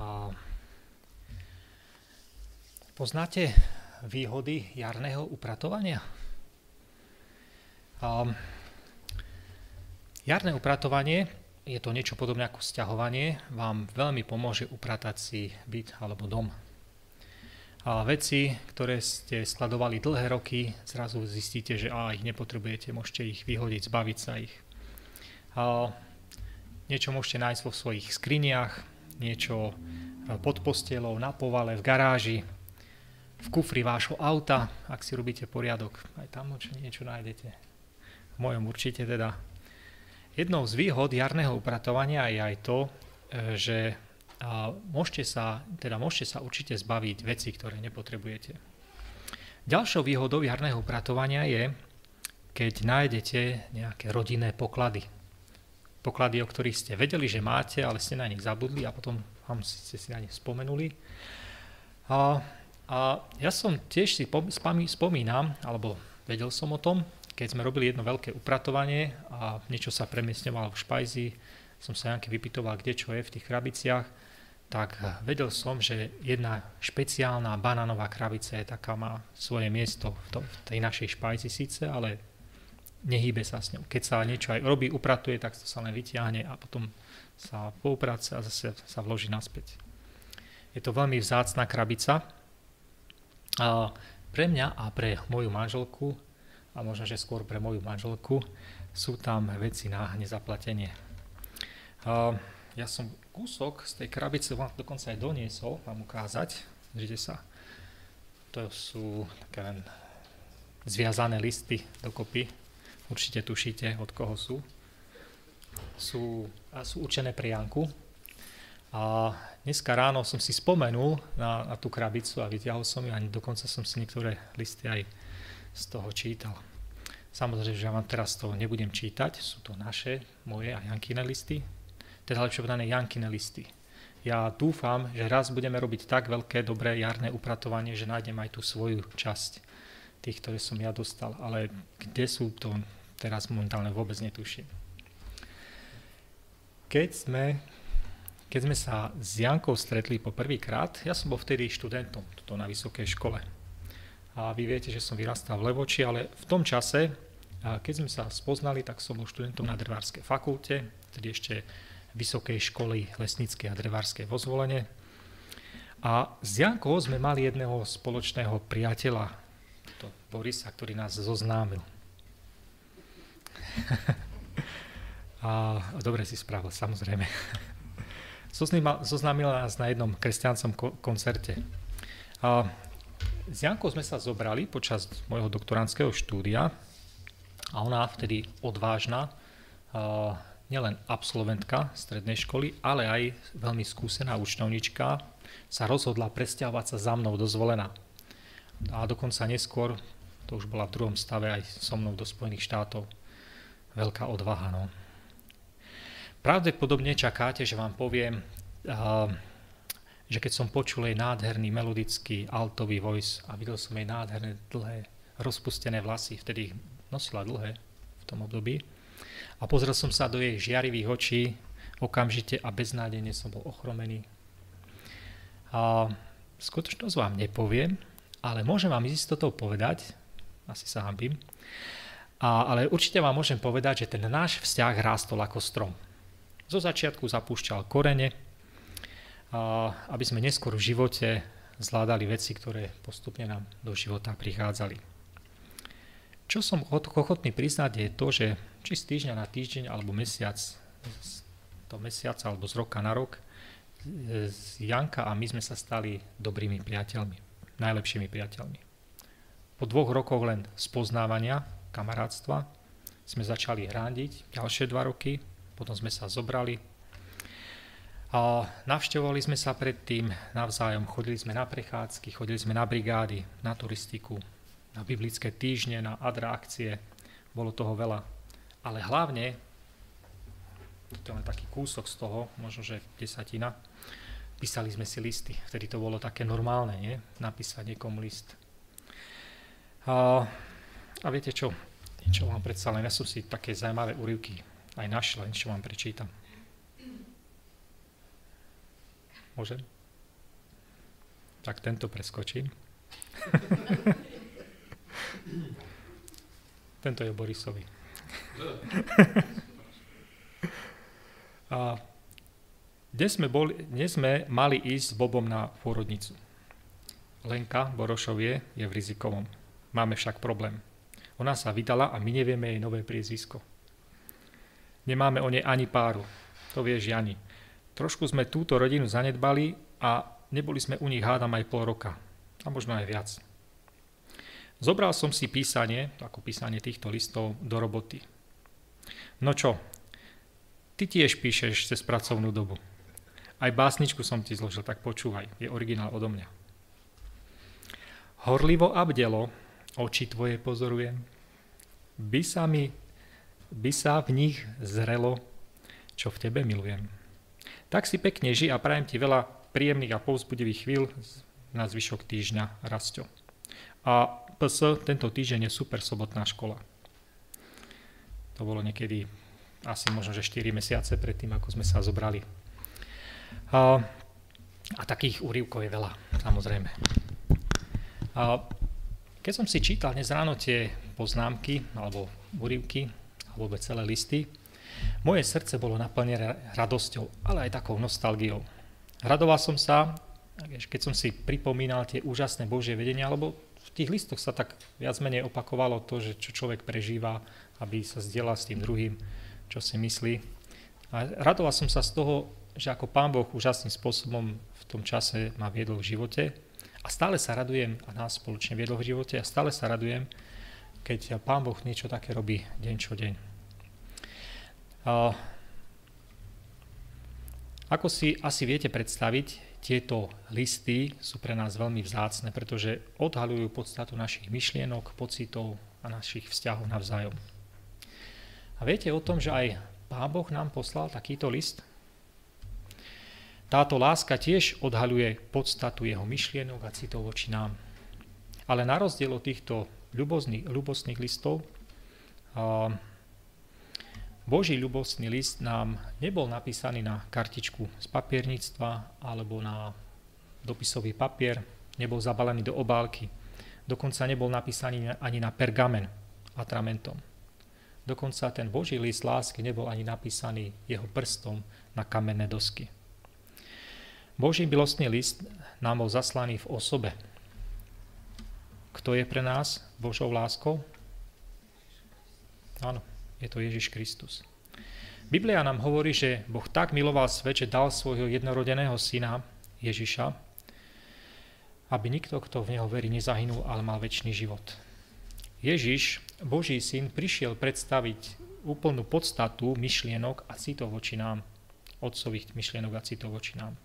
A poznáte výhody jarného upratovania? A jarné upratovanie je to niečo podobné ako sťahovanie, vám veľmi pomôže upratať si byt alebo dom. A veci, ktoré ste skladovali dlhé roky, zrazu zistíte, že á, ich nepotrebujete, môžete ich vyhodiť, zbaviť sa ich. A niečo môžete nájsť vo svojich skriniach, niečo pod postelou, na povale, v garáži, v kufri vášho auta, ak si robíte poriadok. Aj tam niečo nájdete. V mojom určite teda. Jednou z výhod jarného upratovania je aj to, e, že môžete sa, teda môžete sa určite zbaviť veci, ktoré nepotrebujete. Ďalšou výhodou jarného upratovania je, keď nájdete nejaké rodinné poklady. Poklady, o ktorých ste vedeli, že máte, ale ste na nich zabudli a potom vám ste si na nich spomenuli. A, a ja som tiež si spomínam, alebo vedel som o tom, keď sme robili jedno veľké upratovanie a niečo sa premiestňovalo v špajzi, som sa nejaký vypitoval, kde čo je v tých krabiciach, tak vedel som, že jedna špeciálna banánová krabica je taká, má svoje miesto v, to, v tej našej špajzi síce, ale nehýbe sa s ňou. Keď sa niečo aj robí, upratuje, tak to sa len vyťahne a potom sa pouprace a zase sa vloží naspäť. Je to veľmi vzácná krabica. A pre mňa a pre moju manželku a možno, že skôr pre moju manželku, sú tam veci na nezaplatenie. Uh, ja som kúsok z tej krabice vám dokonca aj doniesol, vám ukázať. Držite sa. To sú také len zviazané listy dokopy. Určite tušíte, od koho sú. Sú, a sú určené pre Janku. A dneska ráno som si spomenul na, na tú krabicu a vytiahol som ju a dokonca som si niektoré listy aj z toho čítal. Samozrejme, že ja vám teraz to nebudem čítať, sú to naše, moje a Jankine listy, teda lepšie povedané Jankine listy. Ja dúfam, že raz budeme robiť tak veľké, dobré jarné upratovanie, že nájdem aj tú svoju časť tých, ktoré som ja dostal, ale kde sú to teraz momentálne vôbec netuším. Keď sme, keď sme sa s Jankou stretli po prvýkrát, ja som bol vtedy študentom tuto na vysokej škole a vy viete, že som vyrastal v Levoči, ale v tom čase, keď sme sa spoznali, tak som bol študentom na Drevárskej fakulte, tedy ešte Vysokej školy lesníckej a drevárskej vo zvolenie. A s Jankou sme mali jedného spoločného priateľa, to Borisa, ktorý nás zoznámil. A, a dobre si spravil, samozrejme. Zoznámil nás na jednom kresťancom koncerte. A s Jankou sme sa zobrali počas môjho doktorandského štúdia a ona vtedy odvážna, nielen absolventka strednej školy, ale aj veľmi skúsená učňovnička, sa rozhodla presťahovať sa za mnou do zvolená. A dokonca neskôr, to už bola v druhom stave aj so mnou do Spojených štátov. Veľká odvaha, no. Pravdepodobne čakáte, že vám poviem, že keď som počul jej nádherný melodický altový voice a videl som jej nádherné dlhé rozpustené vlasy, vtedy nosila dlhé v tom období, a pozrel som sa do jej žiarivých očí, okamžite a beznádejne som bol ochromený. A skutočnosť vám nepoviem, ale môžem vám istotou povedať, asi sa hambím, a, ale určite vám môžem povedať, že ten náš vzťah rástol ako strom. Zo začiatku zapúšťal korene, aby sme neskôr v živote zvládali veci, ktoré postupne nám do života prichádzali. Čo som ochotný priznať je to, že či z týždňa na týždeň alebo mesiac, to mesiaca alebo z roka na rok, Janka a my sme sa stali dobrými priateľmi, najlepšími priateľmi. Po dvoch rokoch len spoznávania, kamarátstva, sme začali hrándiť ďalšie dva roky, potom sme sa zobrali, a navštevovali sme sa predtým navzájom, chodili sme na prechádzky, chodili sme na brigády, na turistiku, na biblické týždne, na adra akcie, bolo toho veľa. Ale hlavne, to je len taký kúsok z toho, možno že desatina, písali sme si listy. Vtedy to bolo také normálne, nie? Napísať niekomu list. A, a viete čo? Niečo vám predsa len, ja som si také zaujímavé úryvky aj našiel, niečo vám prečítam. Môžem? Tak tento preskočím. tento je Borisovi. A dnes sme, boli, dnes sme mali ísť s Bobom na pôrodnicu. Lenka Borošovie je v rizikovom. Máme však problém. Ona sa vydala a my nevieme jej nové priezvisko. Nemáme o nej ani páru. To vie Jani. Trošku sme túto rodinu zanedbali a neboli sme u nich hádam aj pol roka. A možno aj viac. Zobral som si písanie, ako písanie týchto listov, do roboty. No čo, ty tiež píšeš cez pracovnú dobu. Aj básničku som ti zložil, tak počúvaj, je originál odo mňa. Horlivo a bdelo, oči tvoje pozorujem, by sa mi, by sa v nich zrelo, čo v tebe milujem. Tak si pekne ži a prajem ti veľa príjemných a povzbudivých chvíľ na zvyšok týždňa, Rasto. A PS, tento týždeň je super sobotná škola. To bolo niekedy asi možno, že 4 mesiace predtým, ako sme sa zobrali a, a takých úrivkov je veľa, samozrejme. A keď som si čítal dnes ráno tie poznámky, alebo úrivky, alebo celé listy, moje srdce bolo naplnené radosťou, ale aj takou nostalgiou. Radoval som sa, keď som si pripomínal tie úžasné Božie vedenia, alebo v tých listoch sa tak viac menej opakovalo to, že čo človek prežíva, aby sa zdieľal s tým druhým, čo si myslí. A radoval som sa z toho, že ako Pán Boh úžasným spôsobom v tom čase ma viedol v živote a stále sa radujem a nás spoločne viedol v živote a stále sa radujem, keď Pán Boh niečo také robí deň čo deň. Ako si asi viete predstaviť, tieto listy sú pre nás veľmi vzácne, pretože odhalujú podstatu našich myšlienok, pocitov a našich vzťahov navzájom. A viete o tom, že aj Pán Boh nám poslal takýto list? Táto láska tiež odhaľuje podstatu jeho myšlienok a citov voči nám. Ale na rozdiel od týchto ľubostných, listov, Boží ľubostný list nám nebol napísaný na kartičku z papierníctva alebo na dopisový papier, nebol zabalený do obálky, dokonca nebol napísaný ani na pergamen atramentom. Dokonca ten Boží list lásky nebol ani napísaný jeho prstom na kamenné dosky. Boží milostný list nám bol zaslaný v osobe. Kto je pre nás Božou láskou? Áno, je to Ježiš Kristus. Biblia nám hovorí, že Boh tak miloval svet, že dal svojho jednorodeného syna Ježiša, aby nikto, kto v Neho verí, nezahynul, ale mal väčší život. Ježiš, Boží syn, prišiel predstaviť úplnú podstatu myšlienok a citov voči nám, otcových myšlienok a citov voči nám.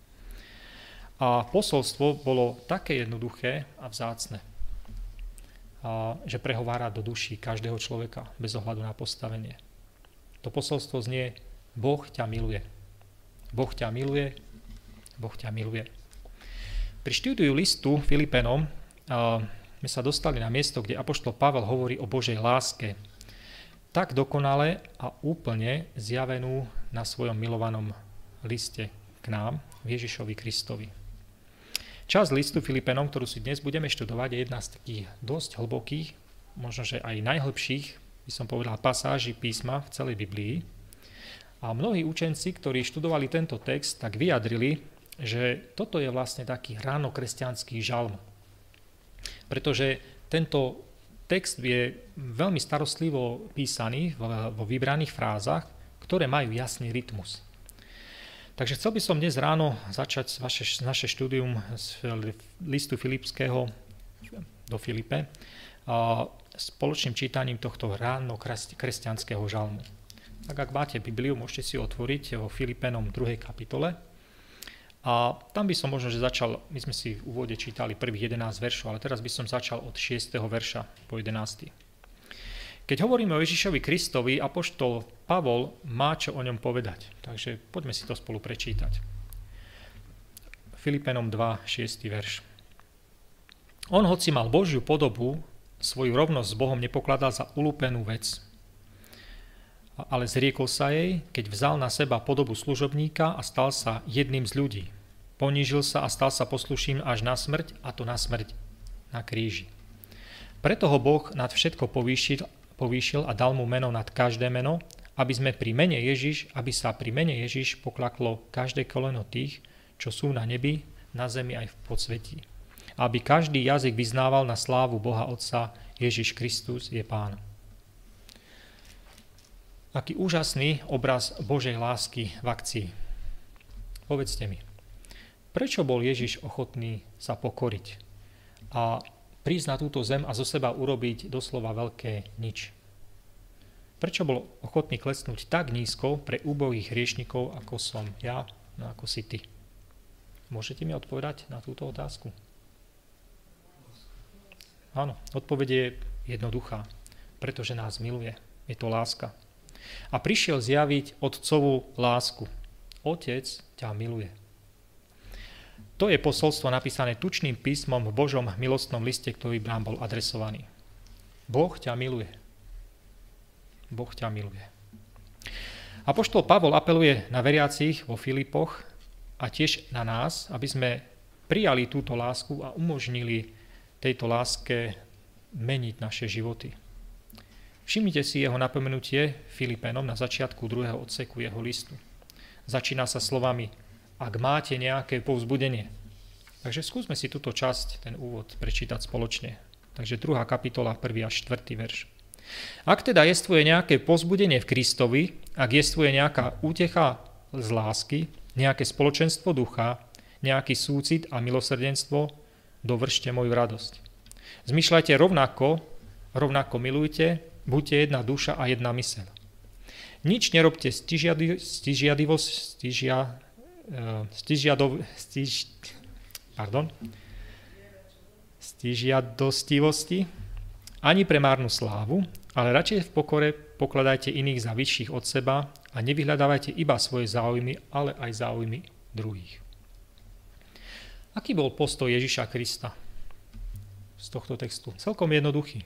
A posolstvo bolo také jednoduché a vzácne, a že prehovára do duší každého človeka bez ohľadu na postavenie. To posolstvo znie, Boh ťa miluje. Boh ťa miluje, Boh ťa miluje. Pri štúdiu listu Filipenom sme sa dostali na miesto, kde Apoštol Pavel hovorí o Božej láske, tak dokonale a úplne zjavenú na svojom milovanom liste k nám, Ježišovi Kristovi. Časť listu Filipenom, ktorú si dnes budeme študovať, je jedna z takých dosť hlbokých, možno že aj najhlbších, by som povedal, pasáží písma v celej Biblii. A mnohí učenci, ktorí študovali tento text, tak vyjadrili, že toto je vlastne taký ráno kresťanský žalm. Pretože tento text je veľmi starostlivo písaný vo vybraných frázach, ktoré majú jasný rytmus. Takže chcel by som dnes ráno začať vaše, naše štúdium z listu Filipského do Filipe spoločným čítaním tohto ráno kresťanského žalmu. Tak ak máte Bibliu, môžete si otvoriť vo Filipenom 2. kapitole. A tam by som možno, že začal, my sme si v úvode čítali prvých 11 veršov, ale teraz by som začal od 6. verša po 11. Keď hovoríme o Ježišovi Kristovi, apoštol Pavol má čo o ňom povedať. Takže poďme si to spolu prečítať. Filipenom 2, 6. verš. On, hoci mal Božiu podobu, svoju rovnosť s Bohom nepokladal za ulúpenú vec, ale zriekol sa jej, keď vzal na seba podobu služobníka a stal sa jedným z ľudí. Ponížil sa a stal sa posluším až na smrť, a to na smrť na kríži. Preto ho Boh nad všetko povýšil, povýšil a dal mu meno nad každé meno, aby sme pri mene Ježiš, aby sa pri mene Ježiš poklaklo každé koleno tých, čo sú na nebi, na zemi aj v podsvetí. Aby každý jazyk vyznával na slávu Boha Otca, Ježiš Kristus je Pán. Aký úžasný obraz Božej lásky v akcii. Povedzte mi, Prečo bol Ježiš ochotný sa pokoriť a prísť na túto zem a zo seba urobiť doslova veľké nič? Prečo bol ochotný klesnúť tak nízko pre úbohých hriešnikov, ako som ja, no ako si ty? Môžete mi odpovedať na túto otázku? Áno, odpoveď je jednoduchá. Pretože nás miluje. Je to láska. A prišiel zjaviť otcovú lásku. Otec ťa miluje. To je posolstvo napísané tučným písmom v Božom milostnom liste, ktorý nám bol adresovaný. Boh ťa miluje. Boh ťa miluje. Apoštol Pavol apeluje na veriacich vo Filipoch a tiež na nás, aby sme prijali túto lásku a umožnili tejto láske meniť naše životy. Všimnite si jeho napomenutie Filipénom na začiatku druhého odseku jeho listu. Začína sa slovami ak máte nejaké povzbudenie. Takže skúsme si túto časť, ten úvod, prečítať spoločne. Takže druhá kapitola, prvý až štvrtý verš. Ak teda jestvuje nejaké pozbudenie v Kristovi, ak jestvuje nejaká útecha z lásky, nejaké spoločenstvo ducha, nejaký súcit a milosrdenstvo, dovršte moju radosť. Zmyšľajte rovnako, rovnako milujte, buďte jedna duša a jedna mysel. Nič nerobte stižiadivosť, stižia, stižiadov, stiž, pardon, stižiadostivosti, ani pre márnu slávu, ale radšej v pokore pokladajte iných za vyšších od seba a nevyhľadávajte iba svoje záujmy, ale aj záujmy druhých. Aký bol postoj Ježiša Krista z tohto textu? Celkom jednoduchý.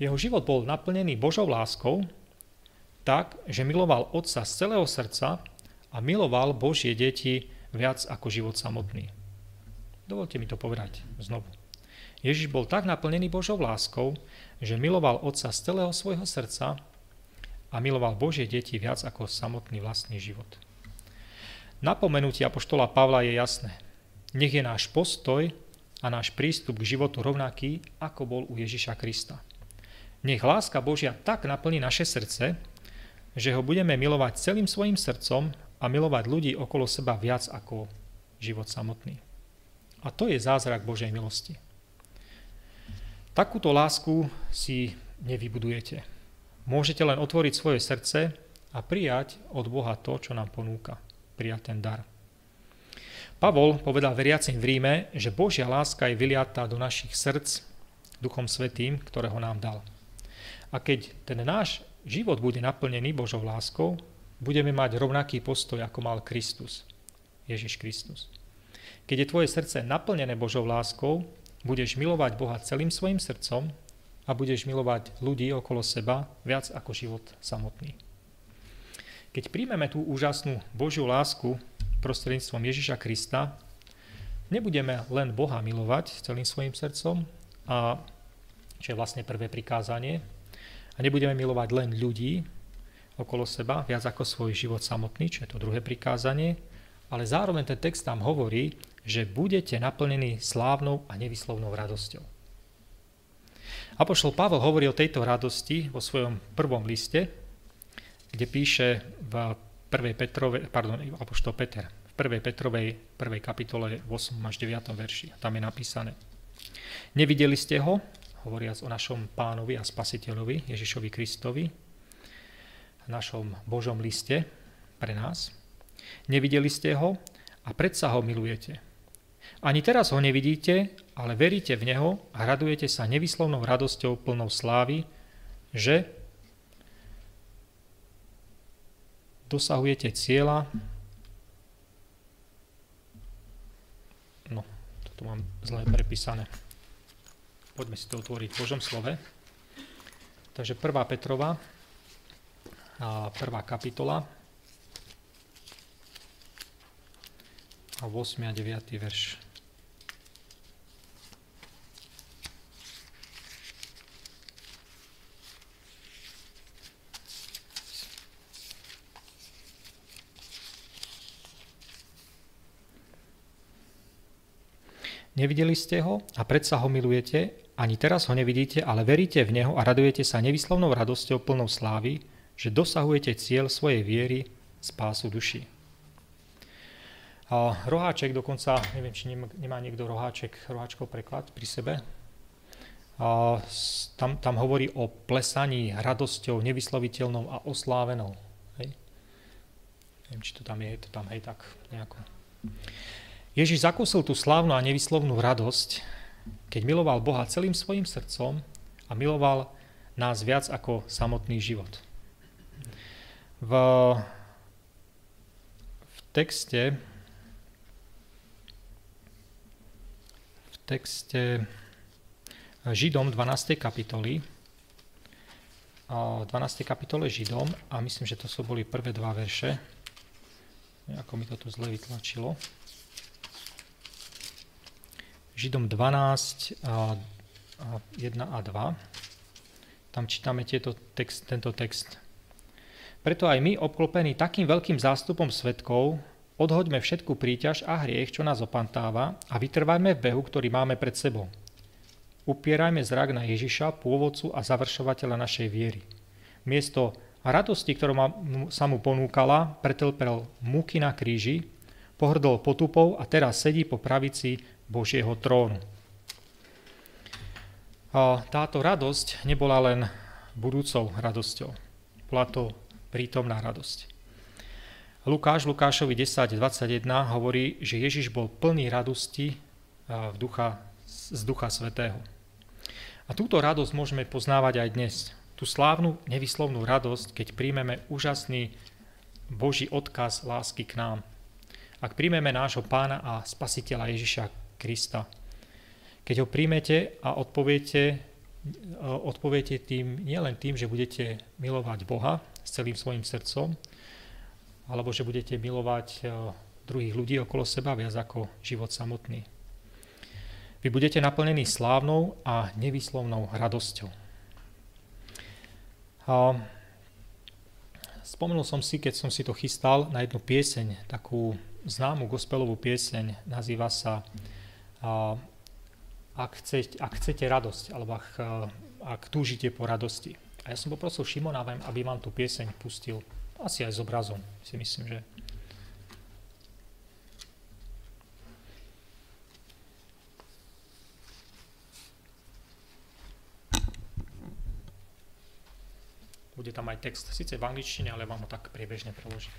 Jeho život bol naplnený Božou láskou, tak, že miloval Otca z celého srdca a miloval Božie deti viac ako život samotný. Dovolte mi to povedať znovu. Ježiš bol tak naplnený Božou láskou, že miloval Otca z celého svojho srdca a miloval Božie deti viac ako samotný vlastný život. Napomenutie Apoštola Pavla je jasné. Nech je náš postoj a náš prístup k životu rovnaký, ako bol u Ježiša Krista. Nech láska Božia tak naplní naše srdce, že ho budeme milovať celým svojim srdcom a milovať ľudí okolo seba viac ako život samotný. A to je zázrak Božej milosti. Takúto lásku si nevybudujete. Môžete len otvoriť svoje srdce a prijať od Boha to, čo nám ponúka. Prijať ten dar. Pavol povedal veriacim v Ríme, že Božia láska je vyliatá do našich srdc Duchom Svetým, ktorého nám dal. A keď ten náš život bude naplnený Božou láskou, budeme mať rovnaký postoj, ako mal Kristus, Ježiš Kristus. Keď je tvoje srdce naplnené Božou láskou, budeš milovať Boha celým svojim srdcom a budeš milovať ľudí okolo seba viac ako život samotný. Keď príjmeme tú úžasnú Božiu lásku prostredníctvom Ježiša Krista, nebudeme len Boha milovať celým svojim srdcom, a, čo je vlastne prvé prikázanie, a nebudeme milovať len ľudí, okolo seba, viac ako svoj život samotný, čo je to druhé prikázanie, ale zároveň ten text tam hovorí, že budete naplnení slávnou a nevyslovnou radosťou. Apoštol Pavel hovorí o tejto radosti vo svojom prvom liste, kde píše v 1. Petrovej, pardon, Apoštol Peter, v 1. Petrovej 1. kapitole 8 až 9. verši. Tam je napísané. Nevideli ste ho, hovoriac o našom pánovi a spasiteľovi Ježišovi Kristovi, našom Božom liste pre nás. Nevideli ste ho a predsa ho milujete. Ani teraz ho nevidíte, ale veríte v neho a radujete sa nevyslovnou radosťou plnou slávy, že dosahujete cieľa. No, toto mám zle prepísané. Poďme si to otvoriť v Božom slove. Takže 1. Petrova, prvá kapitola. A 8 a 9 verš. Nevideli ste ho a predsa ho milujete, ani teraz ho nevidíte, ale veríte v neho a radujete sa nevyslovnou radosťou plnou slávy, že dosahujete cieľ svojej viery, spásu duši. A roháček dokonca, neviem, či nemá niekto roháček, roháčkov preklad pri sebe. A tam, tam hovorí o plesaní radosťou nevysloviteľnou a oslávenou. Hej. Neviem, či to tam je, je to tam, hej, tak nejako. Ježiš zakúsil tú slávnu a nevyslovnú radosť, keď miloval Boha celým svojim srdcom a miloval nás viac ako samotný život. V, v texte v texte Židom 12. kapitoly v 12. kapitole Židom a myslím, že to sú boli prvé dva verše. Ako mi to tu zle vytlačilo. Židom 12, 1 a 2. Tam čítame tieto text, tento text. Preto aj my, obklopení takým veľkým zástupom svetkov, odhoďme všetku príťaž a hriech, čo nás opantáva a vytrvajme v behu, ktorý máme pred sebou. Upierajme zrak na Ježiša, pôvodcu a završovateľa našej viery. Miesto radosti, ktorú sa mu ponúkala, pretrpel múky na kríži, pohrdol potupou a teraz sedí po pravici Božieho trónu. Táto radosť nebola len budúcou radosťou. Bola to prítomná radosť. Lukáš Lukášovi 10.21 hovorí, že Ježiš bol plný radosti v ducha, z Ducha Svetého. A túto radosť môžeme poznávať aj dnes. Tú slávnu, nevyslovnú radosť, keď príjmeme úžasný Boží odkaz lásky k nám. Ak príjmeme nášho pána a spasiteľa Ježiša Krista. Keď ho príjmete a odpoviete, odpoviete tým, nielen tým, že budete milovať Boha s celým svojim srdcom, alebo že budete milovať e, druhých ľudí okolo seba viac ako život samotný. Vy budete naplnení slávnou a nevyslovnou radosťou. A spomenul som si, keď som si to chystal, na jednu pieseň, takú známu gospelovú pieseň, nazýva sa ak chcete, ak chcete radosť, alebo ak, ak túžite po radosti. A ja som poprosil Šimona, aby vám tú pieseň pustil, asi aj s obrazom, si myslím, že Bude tam aj text, síce v angličtine, ale vám ho tak priebežne preložím.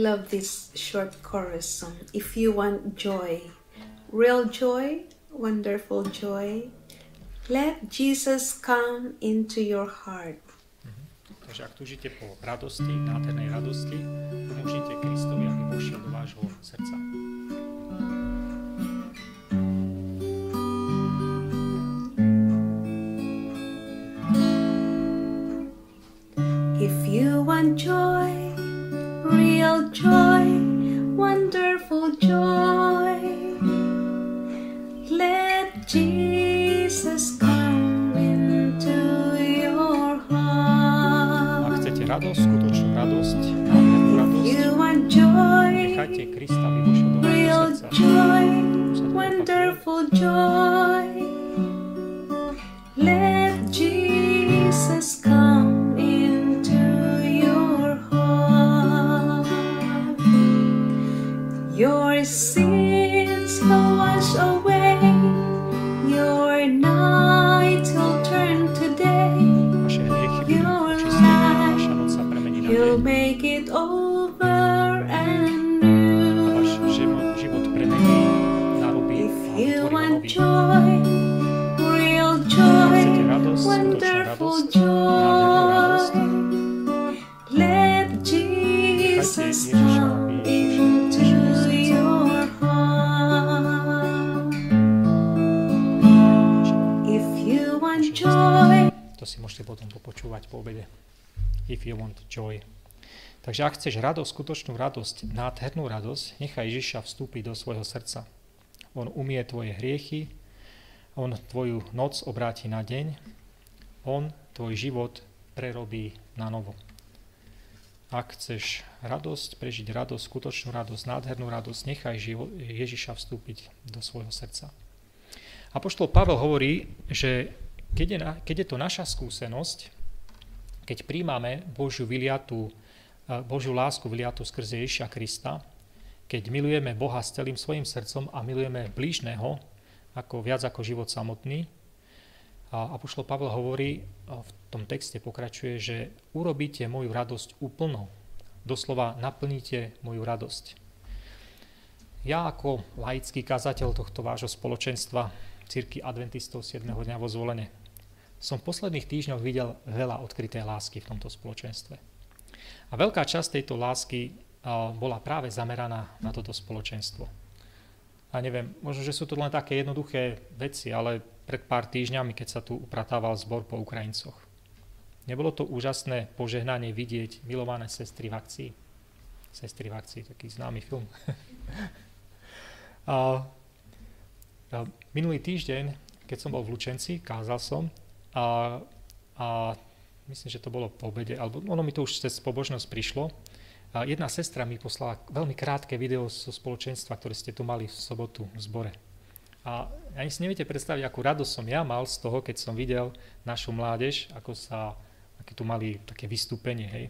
Love this short chorus song. If you want joy, real joy, wonderful joy, let Jesus come into your heart. Mm-hmm. Takže ak túžite po radosti, nádhernej radosti, umožnite Kristovi, aby vošiel do vášho srdca. Make it over and new. život, život premení, narobí If you want joy, real joy, radosť, wonderful radosť, joy, let Jesus come aby vošiel do into your heart. If you want joy, si môžete potom popočúvať po obede. If you want joy. Takže ak chceš radosť, skutočnú radosť, nádhernú radosť, nechaj Ježiša vstúpiť do svojho srdca. On umie tvoje hriechy, on tvoju noc obráti na deň, on tvoj život prerobí na novo. Ak chceš radosť, prežiť radosť, skutočnú radosť, nádhernú radosť, nechaj Ježiša vstúpiť do svojho srdca. Apoštol Pavel hovorí, že keď je, keď je to naša skúsenosť, keď príjmame Božiu, vyliatú, Božiu lásku vyliatú skrze Ježiša Krista, keď milujeme Boha s celým svojim srdcom a milujeme blížneho ako viac ako život samotný, a Apoštol Pavel hovorí, v tom texte pokračuje, že urobíte moju radosť úplnou. Doslova naplníte moju radosť. Ja ako laický kazateľ tohto vášho spoločenstva, Cirky adventistov 7. dňa vo zvolenie, som v posledných týždňoch videl veľa odkrytej lásky v tomto spoločenstve. A veľká časť tejto lásky bola práve zameraná na toto spoločenstvo. A neviem, možno, že sú to len také jednoduché veci, ale pred pár týždňami, keď sa tu upratával zbor po Ukrajincoch. Nebolo to úžasné požehnanie vidieť milované sestry v akcii? Sestry v akcii, taký známy film. a, a minulý týždeň, keď som bol v Lučenci, kázal som a, a myslím, že to bolo po obede, alebo ono mi to už cez pobožnosť prišlo. Jedna sestra mi poslala veľmi krátke video zo spoločenstva, ktoré ste tu mali v sobotu v zbore a ani si neviete predstaviť, akú radosť som ja mal z toho, keď som videl našu mládež, ako sa, aké tu mali také vystúpenie, hej.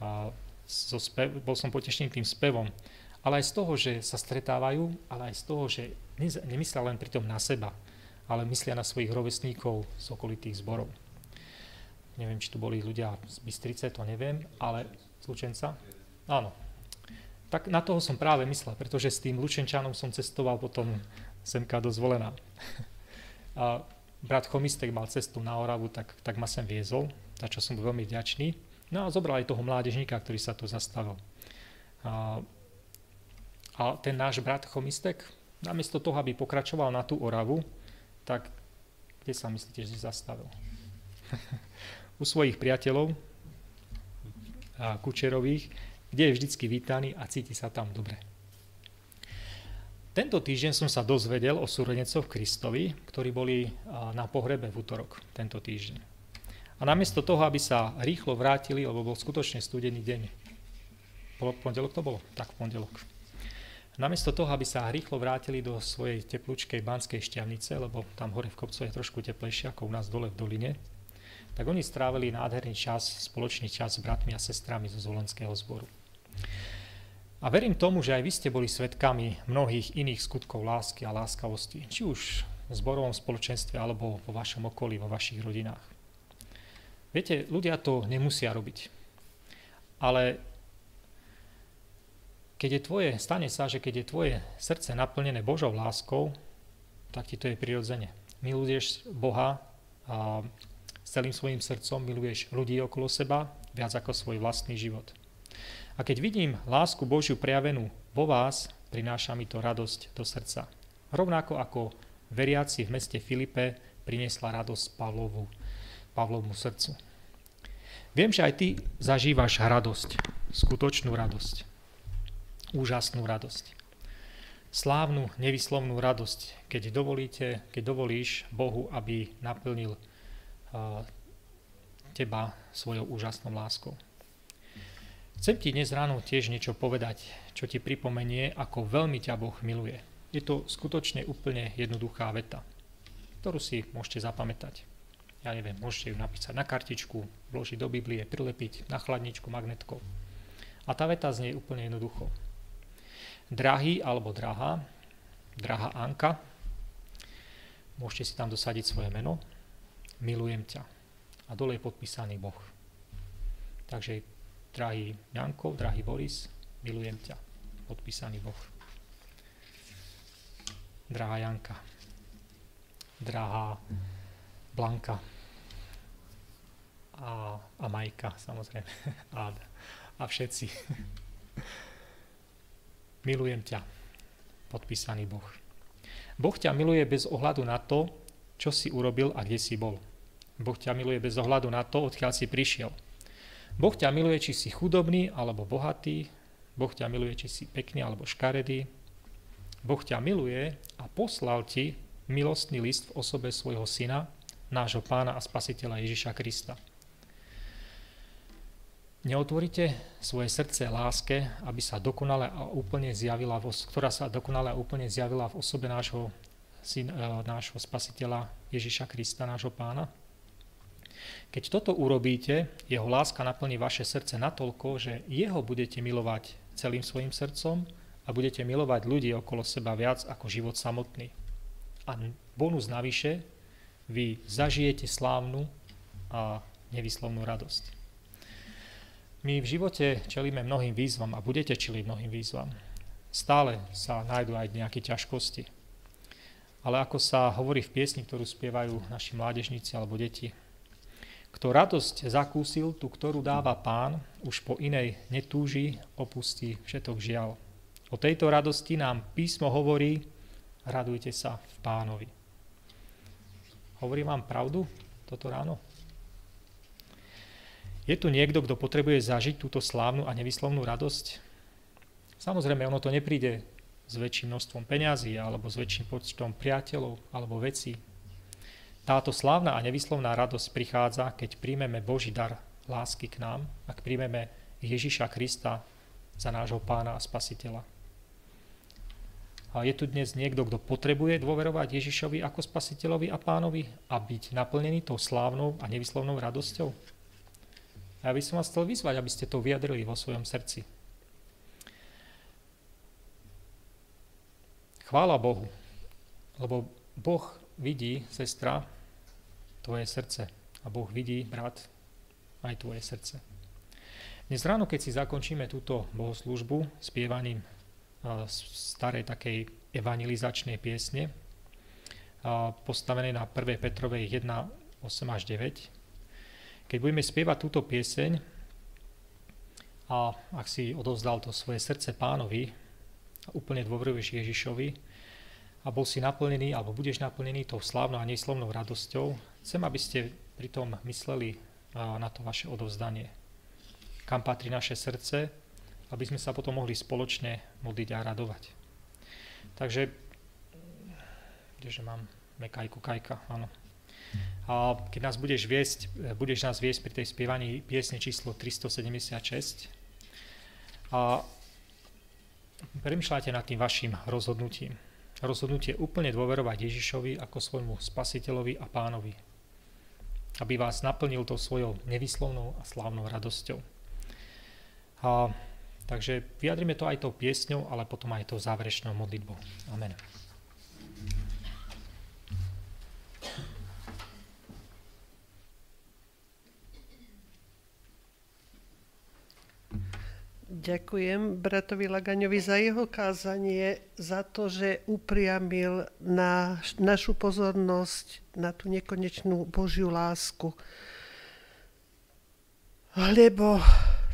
A so spev, bol som potešený tým spevom. Ale aj z toho, že sa stretávajú, ale aj z toho, že nemyslia len pritom na seba, ale myslia na svojich rovesníkov z okolitých zborov. Neviem, či tu boli ľudia z Bystrice, to neviem, ale z Lučenca? Áno. Tak na toho som práve myslel, pretože s tým Lučenčanom som cestoval potom semka dozvolená. A brat Chomistek mal cestu na Oravu, tak, tak ma sem viezol, za čo som veľmi vďačný. No a zobral aj toho mládežníka, ktorý sa tu zastavil. A, a ten náš brat Chomistek, namiesto toho, aby pokračoval na tú Oravu, tak kde sa myslíte, že zastavil? U svojich priateľov, a Kučerových, kde je vždycky vítaný a cíti sa tam dobre. Tento týždeň som sa dozvedel o súrodencoch Kristovi, ktorí boli na pohrebe v útorok tento týždeň. A namiesto toho, aby sa rýchlo vrátili, lebo bol skutočne studený deň, pondelok to bolo? Tak pondelok. Namiesto toho, aby sa rýchlo vrátili do svojej teplúčkej banskej šťavnice, lebo tam hore v kopcu je trošku teplejšie ako u nás dole v doline, tak oni strávili nádherný čas, spoločný čas s bratmi a sestrami zo Zvolenského zboru. A verím tomu, že aj vy ste boli svetkami mnohých iných skutkov lásky a láskavosti, či už v zborovom spoločenstve alebo vo vašom okolí, vo vašich rodinách. Viete, ľudia to nemusia robiť. Ale keď je tvoje, stane sa, že keď je tvoje srdce naplnené Božou láskou, tak ti to je prirodzene. Miluješ Boha s celým svojim srdcom miluješ ľudí okolo seba viac ako svoj vlastný život. A keď vidím lásku Božiu prejavenú vo vás, prináša mi to radosť do srdca. Rovnako ako veriaci v meste Filipe priniesla radosť Pavlovu, Pavlovmu srdcu. Viem, že aj ty zažívaš radosť, skutočnú radosť, úžasnú radosť. Slávnu, nevyslovnú radosť, keď dovolíte, keď dovolíš Bohu, aby naplnil teba svojou úžasnou láskou. Chcem ti dnes ráno tiež niečo povedať, čo ti pripomenie, ako veľmi ťa Boh miluje. Je to skutočne úplne jednoduchá veta, ktorú si môžete zapamätať. Ja neviem, môžete ju napísať na kartičku, vložiť do Biblie, prilepiť na chladničku magnetkou. A tá veta znie úplne jednoducho. Drahý alebo drahá, drahá Anka, môžete si tam dosadiť svoje meno, milujem ťa. A dole je podpísaný Boh. Takže Drahý Janko, drahý Boris, milujem ťa. Podpísaný Boh. Drahá Janka. Drahá Blanka. A, a Majka, samozrejme. A, a všetci. Milujem ťa. Podpísaný Boh. Boh ťa miluje bez ohľadu na to, čo si urobil a kde si bol. Boh ťa miluje bez ohľadu na to, odkiaľ si prišiel. Boh ťa miluje, či si chudobný alebo bohatý. Boh ťa miluje, či si pekný alebo škaredý. Boh ťa miluje a poslal ti milostný list v osobe svojho syna, nášho pána a spasiteľa Ježiša Krista. Neotvoríte svoje srdce láske, aby sa dokonale a úplne zjavila, ktorá sa dokonale a úplne zjavila v osobe nášho, syn, e, nášho spasiteľa Ježiša Krista, nášho pána? Keď toto urobíte, jeho láska naplní vaše srdce natoľko, že jeho budete milovať celým svojim srdcom a budete milovať ľudí okolo seba viac ako život samotný. A bonus navyše, vy zažijete slávnu a nevyslovnú radosť. My v živote čelíme mnohým výzvam a budete čeliť mnohým výzvam. Stále sa nájdú aj nejaké ťažkosti. Ale ako sa hovorí v piesni, ktorú spievajú naši mládežníci alebo deti, kto radosť zakúsil, tú, ktorú dáva pán, už po inej netúži, opustí všetok žial. O tejto radosti nám písmo hovorí, radujte sa v pánovi. Hovorí vám pravdu toto ráno? Je tu niekto, kto potrebuje zažiť túto slávnu a nevyslovnú radosť? Samozrejme, ono to nepríde s väčším množstvom peňazí alebo s väčším počtom priateľov alebo vecí. Táto slávna a nevyslovná radosť prichádza, keď príjmeme Boží dar lásky k nám, ak príjmeme Ježiša Krista za nášho pána a spasiteľa. A je tu dnes niekto, kto potrebuje dôverovať Ježišovi ako spasiteľovi a pánovi a byť naplnený tou slávnou a nevyslovnou radosťou? Ja by som vás chcel vyzvať, aby ste to vyjadrili vo svojom srdci. Chvála Bohu, lebo Boh vidí, sestra, tvoje srdce. A Boh vidí, brat, aj tvoje srdce. Dnes ráno, keď si zakončíme túto bohoslužbu spievaním starej takej evangelizačnej piesne, postavenej na 1. Petrovej 1, 8 až 9, keď budeme spievať túto pieseň a ak si odovzdal to svoje srdce pánovi a úplne dôveruješ Ježišovi a bol si naplnený alebo budeš naplnený tou slávnou a neslovnou radosťou, chcem, aby ste pritom mysleli na to vaše odovzdanie. Kam patrí naše srdce, aby sme sa potom mohli spoločne modliť a radovať. Takže, kdeže mám mekajku, kajka, áno. A keď nás budeš viesť, budeš nás viesť pri tej spievaní piesne číslo 376 a premyšľajte nad tým vašim rozhodnutím. Rozhodnutie úplne dôverovať Ježišovi ako svojmu spasiteľovi a pánovi. Aby vás naplnil to svojou nevyslovnou a slávnou radosťou. A, takže vyjadrime to aj tou piesňou, ale potom aj tou záverečnou modlitbou. Amen. Ďakujem bratovi Lagaňovi za jeho kázanie, za to, že upriamil na našu pozornosť na tú nekonečnú Božiu lásku. Lebo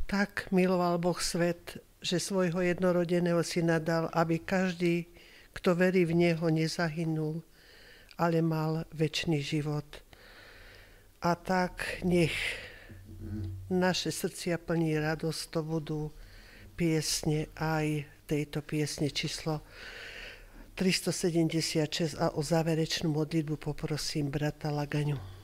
tak miloval Boh svet, že svojho jednorodeného syna dal, aby každý, kto verí v Neho, nezahynul, ale mal väčší život. A tak nech naše srdcia plní radosť, to budú piesne aj tejto piesne číslo 376 a o záverečnú modlitbu poprosím brata Lagaňu.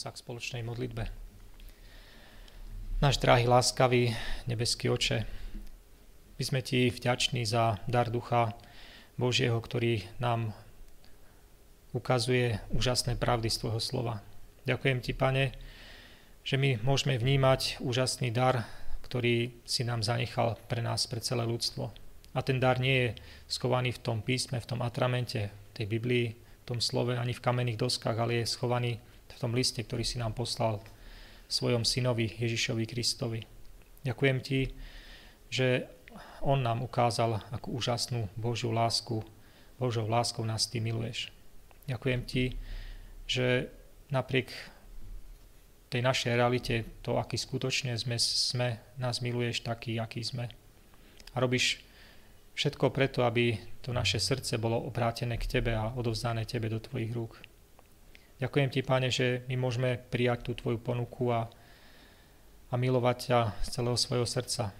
Sa k spoločnej modlitbe. Náš drahý, láskavý, nebeský oče, my sme ti vďační za dar ducha Božieho, ktorý nám ukazuje úžasné pravdy z tvojho slova. Ďakujem ti, pane, že my môžeme vnímať úžasný dar, ktorý si nám zanechal pre nás, pre celé ľudstvo. A ten dar nie je schovaný v tom písme, v tom atramente, tej Biblii, v tom slove, ani v kamenných doskách, ale je schovaný v tom liste, ktorý si nám poslal svojom synovi Ježišovi Kristovi. Ďakujem ti, že on nám ukázal, akú úžasnú Božiu lásku, Božou láskou nás ty miluješ. Ďakujem ti, že napriek tej našej realite, to, aký skutočne sme, sme, nás miluješ taký, aký sme. A robíš všetko preto, aby to naše srdce bolo obrátené k Tebe a odovzdané Tebe do Tvojich rúk. Ďakujem Ti, Pane, že my môžeme prijať tú Tvoju ponuku a, a milovať ťa z celého svojho srdca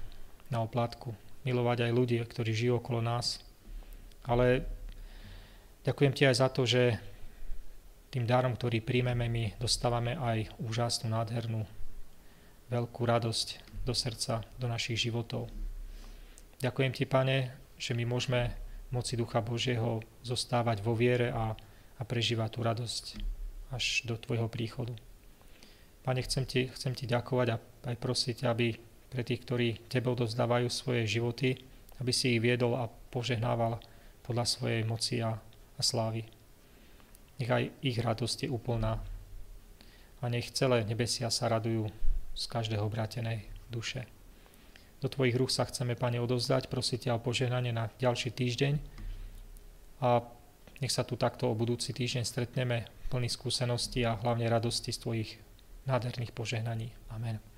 na oplátku. Milovať aj ľudí, ktorí žijú okolo nás. Ale ďakujem Ti aj za to, že tým darom, ktorý príjmeme, my dostávame aj úžasnú, nádhernú, veľkú radosť do srdca, do našich životov. Ďakujem Ti, Pane, že my môžeme moci Ducha Božieho zostávať vo viere a, a prežívať tú radosť až do Tvojho príchodu. Pane, chcem ti, chcem ti ďakovať a aj prosiť, aby pre tých, ktorí Tebe odozdávajú svoje životy, aby si ich viedol a požehnával podľa svojej moci a, a slávy. Nech aj ich radosť je úplná a nech celé nebesia sa radujú z každého obratenej duše. Do Tvojich rúk sa chceme, Pane, odovzdať, prosiť ťa o požehnanie na ďalší týždeň a nech sa tu takto o budúci týždeň stretneme plný skúseností a hlavne radosti z Tvojich nádherných požehnaní. Amen.